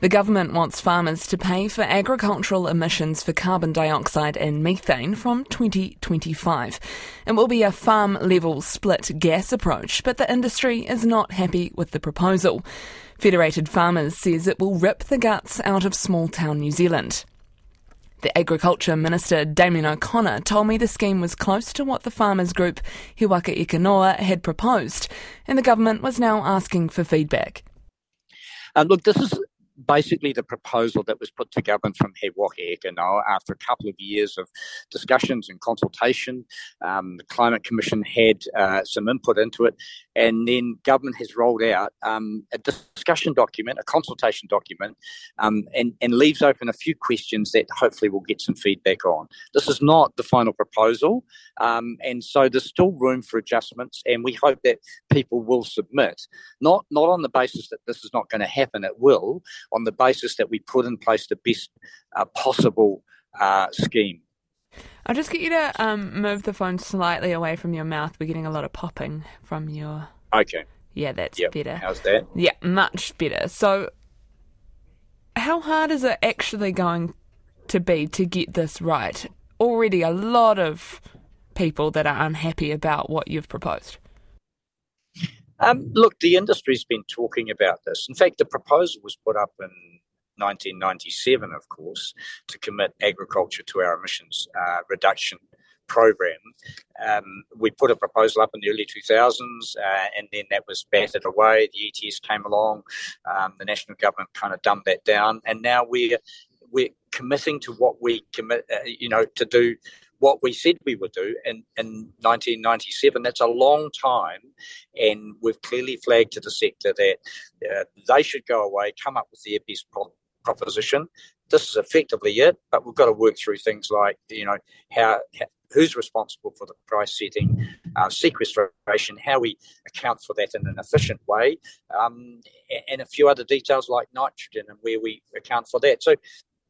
The government wants farmers to pay for agricultural emissions for carbon dioxide and methane from 2025. It will be a farm level split gas approach, but the industry is not happy with the proposal. Federated Farmers says it will rip the guts out of small town New Zealand. The Agriculture Minister Damien O'Connor told me the scheme was close to what the farmers group He Waka Eke Noa had proposed, and the government was now asking for feedback. Uh, look, this is basically the proposal that was put to government from He Eke Noa after a couple of years of discussions and consultation. Um, the Climate Commission had uh, some input into it, and then government has rolled out um, a discussion document, a consultation document, um, and, and leaves open a few questions that hopefully we'll get some feedback on. This is not the final proposal, um, and so there's still room for adjustments, and we hope that people will submit, not not on the basis that this is not going to happen, it will, on the basis that we put in place the best uh, possible uh, scheme. I'll just get you to um, move the phone slightly away from your mouth. We're getting a lot of popping from your. Okay. Yeah, that's yep. better. How's that? Yeah, much better. So, how hard is it actually going to be to get this right? Already a lot of people that are unhappy about what you've proposed. Um, look, the industry's been talking about this. In fact, the proposal was put up in 1997, of course, to commit agriculture to our emissions uh, reduction program. Um, we put a proposal up in the early 2000s, uh, and then that was battered away. The ETS came along, um, the national government kind of dumbed that down, and now we're we're committing to what we commit, uh, you know, to do what we said we would do in, in 1997. That's a long time, and we've clearly flagged to the sector that uh, they should go away, come up with their best proposition. This is effectively it, but we've got to work through things like you know how, who's responsible for the price setting, uh, sequestration, how we account for that in an efficient way, um, and a few other details like nitrogen and where we account for that. So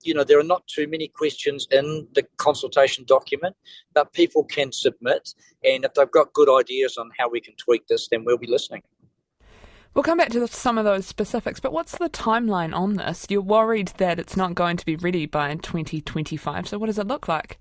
you know, there are not too many questions in the consultation document, but people can submit. And if they've got good ideas on how we can tweak this, then we'll be listening. We'll come back to some of those specifics, but what's the timeline on this? You're worried that it's not going to be ready by 2025. So, what does it look like?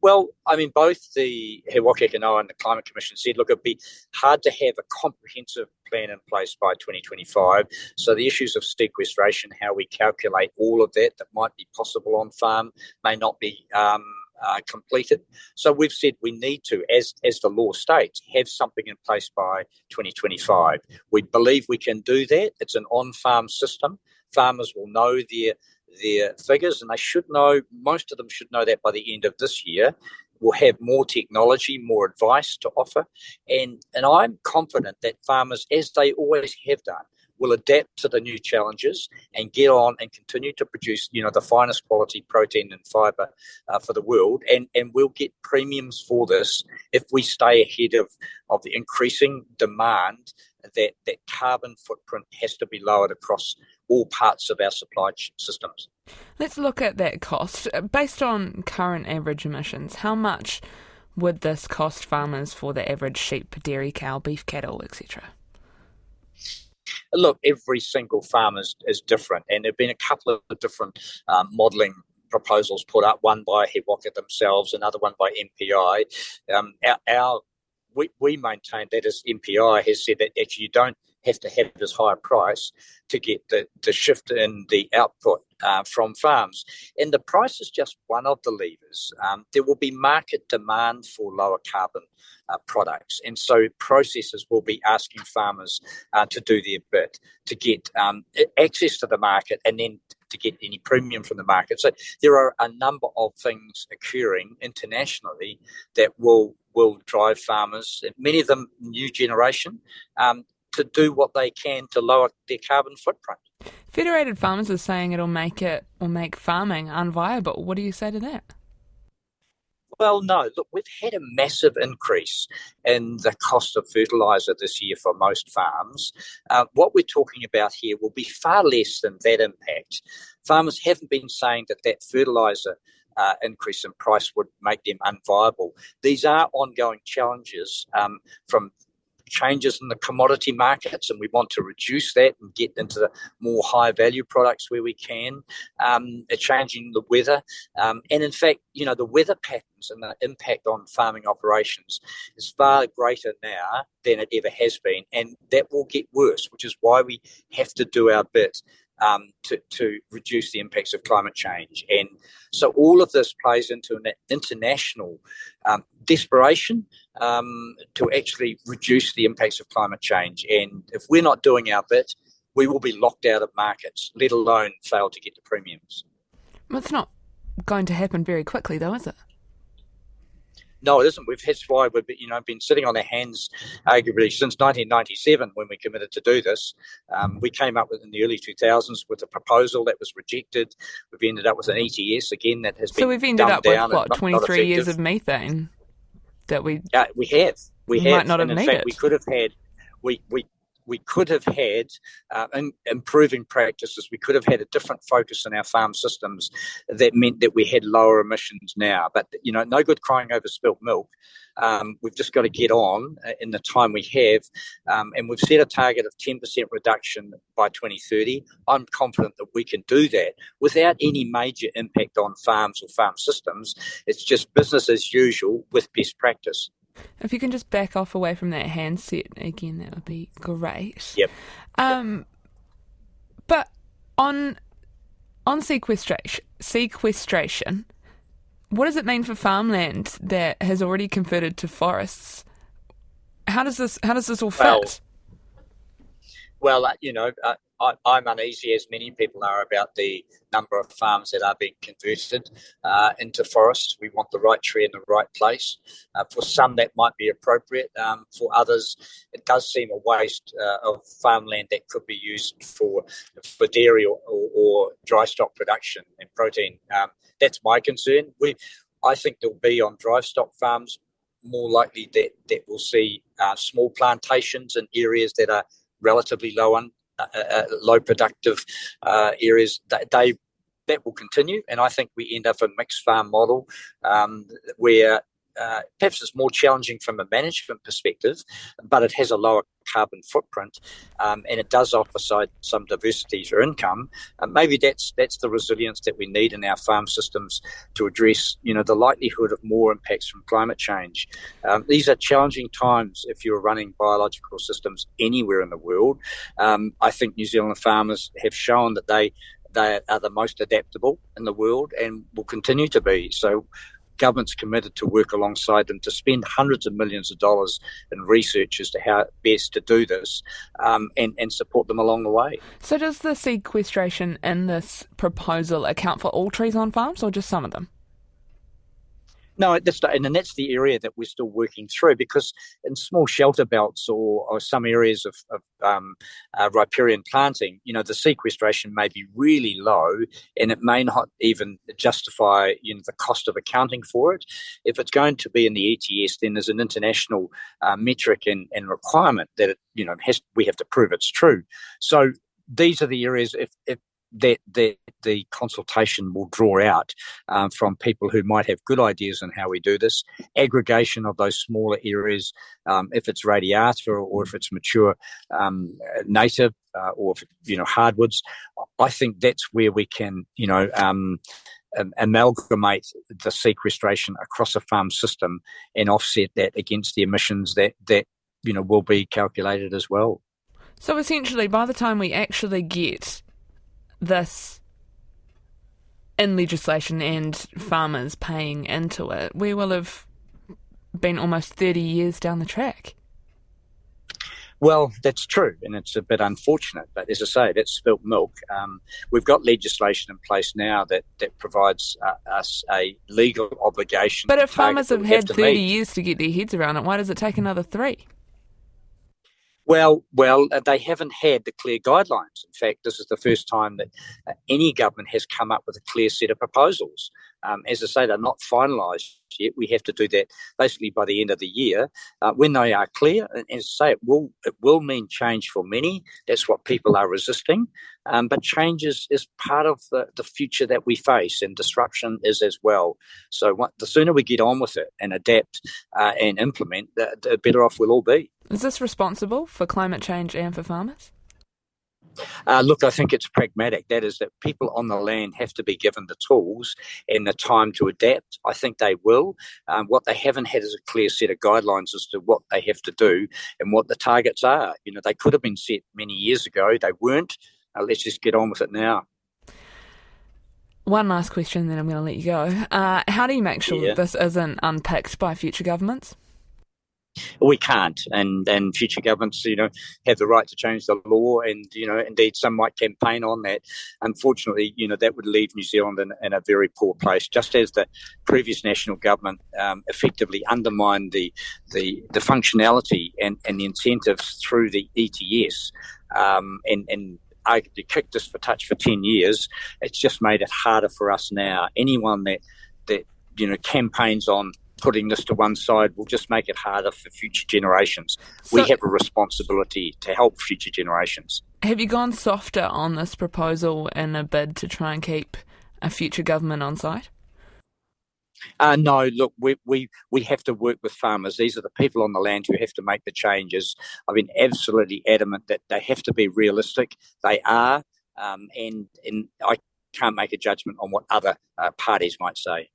Well, I mean, both the He Waka Eke Noa and the Climate Commission said, look, it'd be hard to have a comprehensive plan in place by 2025. So the issues of sequestration, how we calculate all of that that might be possible on farm, may not be um, uh, completed. So we've said we need to, as as the law states, have something in place by 2025. We believe we can do that. It's an on-farm system. Farmers will know their their figures, and they should know, most of them should know that by the end of this year. We'll have more technology, more advice to offer. And, and I'm confident that farmers, as they always have done, will adapt to the new challenges and get on and continue to produce, you know, the finest quality protein and fibre uh, for the world. And, and we'll get premiums for this if we stay ahead of, of the increasing demand that, that carbon footprint has to be lowered across all parts of our supply systems. Let's look at that cost. Based on current average emissions, how much would this cost farmers for the average sheep, dairy cow, beef cattle, etc.? Look, every single farm is, is different, and there have been a couple of different um, modelling proposals put up, one by He Waka themselves, another one by MPI. Um, our, our we, we maintain that as MPI has said that if you don't have to have this higher price to get the, the shift in the output uh, from farms. And the price is just one of the levers. Um, there will be market demand for lower carbon uh, products. And so processors will be asking farmers uh, to do their bit to get um, access to the market and then to get any premium from the market. So there are a number of things occurring internationally that will will drive farmers, many of them new generation, um, to do what they can to lower their carbon footprint. Federated Farmers are saying it'll make it or make farming unviable. What do you say to that? Well, no. Look, we've had a massive increase in the cost of fertiliser this year for most farms. Uh, what we're talking about here will be far less than that impact. Farmers haven't been saying that that fertiliser uh, increase in price would make them unviable. These are ongoing challenges um, from changes in the commodity markets, and we want to reduce that and get into the more high value products where we can. Um, changing the weather, um, and in fact, you know, the weather patterns and the impact on farming operations is far greater now than it ever has been, and that will get worse, which is why we have to do our bit um, to, to reduce the impacts of climate change. And so all of this plays into an international um, desperation um, to actually reduce the impacts of climate change. And if we're not doing our bit, we will be locked out of markets, let alone fail to get the premiums. Well, it's not going to happen very quickly, though, is it? No, it isn't. We've that's why we've you know been sitting on our hands arguably since 1997 when we committed to do this. Um, we came up with in the early 2000s with a proposal that was rejected. We've ended up with an ETS again that has so been so we've ended up with what 23 years of methane that we uh, we have we have might not have and in fact it. we could have had we we we could have had uh, in improving practices. We could have had a different focus in our farm systems that meant that we had lower emissions now. But you know, no good crying over spilt milk. Um, we've just got to get on uh, in the time we have, um, and we've set a target of 10% reduction by 2030. I'm confident that we can do that without any major impact on farms or farm systems. It's just business as usual with best practice. If you can just back off away from that handset again, that would be great. Yep. Um, but on on sequestration, sequestration, what does it mean for farmland that has already converted to forests? How does this how does this all fit? Well, well uh, you know, uh, I, am uneasy, as many people are, about the number of farms that are being converted uh, into forests. We want the right tree in the right place. Uh, for some, that might be appropriate. Um, for others, it does seem a waste uh, of farmland that could be used for for dairy or, or, or dry stock production and protein. Um, that's my concern. We, I think there'll be on dry stock farms more likely that, that we'll see uh, small plantations in areas that are relatively low un, uh, uh, low productive uh, areas, they that will continue. And I think we end up a mixed farm model um, where uh, perhaps it's more challenging from a management perspective, but it has a lower carbon footprint, um, and it does offer side some diversity for income. Uh, maybe that's that's the resilience that we need in our farm systems to address, you know, the likelihood of more impacts from climate change. Um, these are challenging times if you're running biological systems anywhere in the world. Um, I think New Zealand farmers have shown that they they are the most adaptable in the world and will continue to be. So government's committed to work alongside them to spend hundreds of millions of dollars in research as to how best to do this um, and, and support them along the way. So, does the sequestration in this proposal account for all trees on farms or just some of them? No, at this and that's the area that we're still working through because in small shelter belts or, or some areas of, of um, uh, riparian planting, you know, the sequestration may be really low and it may not even justify, you know, the cost of accounting for it. If it's going to be in the ETS, then there's an international uh, metric and, and requirement that it, you know, has we have to prove it's true. So these are the areas if, if that the, the consultation will draw out um, from people who might have good ideas on how we do this. Aggregation of those smaller areas, um, if it's radiata or if it's mature um, native uh, or if, you know hardwoods, I think that's where we can you know um, amalgamate the sequestration across a farm system and offset that against the emissions that that you know will be calculated as well. So essentially, by the time we actually get this in legislation and farmers paying into it, we will have been almost 30 years down the track. Well, that's true, and it's a bit unfortunate. But as I say, that's spilt milk. Um, we've got legislation in place now that that provides uh, us a legal obligation. But if farmers have had 30 meet. years to get their heads around it, why does it take another three? Well, well, uh, they haven't had the clear guidelines. In fact, this is the first time that uh, any government has come up with a clear set of proposals. Um, as I say, they're not finalised yet. We have to do that basically by the end of the year. Uh, when they are clear, and as I say, it will it will mean change for many. That's what people are resisting. Um, but change is, is part of the, the future that we face, and disruption is as well. So what, the sooner we get on with it and adapt uh, and implement, the, the better off we'll all be. Is this responsible for climate change and for farmers? Uh, look, I think it's pragmatic. That is, that people on the land have to be given the tools and the time to adapt. I think they will. Um, what they haven't had is a clear set of guidelines as to what they have to do and what the targets are. You know, they could have been set many years ago. They weren't. Uh, let's just get on with it now. One last question, then I'm going to let you go. Uh, how do you make sure Yeah. that this isn't unpicked by future governments? We can't. And and future governments you know have the right to change the law. And you know indeed some might campaign on that. Unfortunately you know that would leave new zealand in, in a very poor place just as the previous national government um, effectively undermined the the the functionality and and the incentives through the ets um, and and arguably kicked us for touch for 10 years. It's just made it harder for us now. Anyone that that you know campaigns on putting this to one side will just make it harder for future generations. So- we have a responsibility to help future generations. Have you gone softer on this proposal in a bid to try and keep a future government on site? Uh, no, look, we, we, we have to work with farmers. These are the people on the land who have to make the changes. I've been absolutely adamant that they have to be realistic. They are, um, and, and I can't make a judgment on what other uh, parties might say.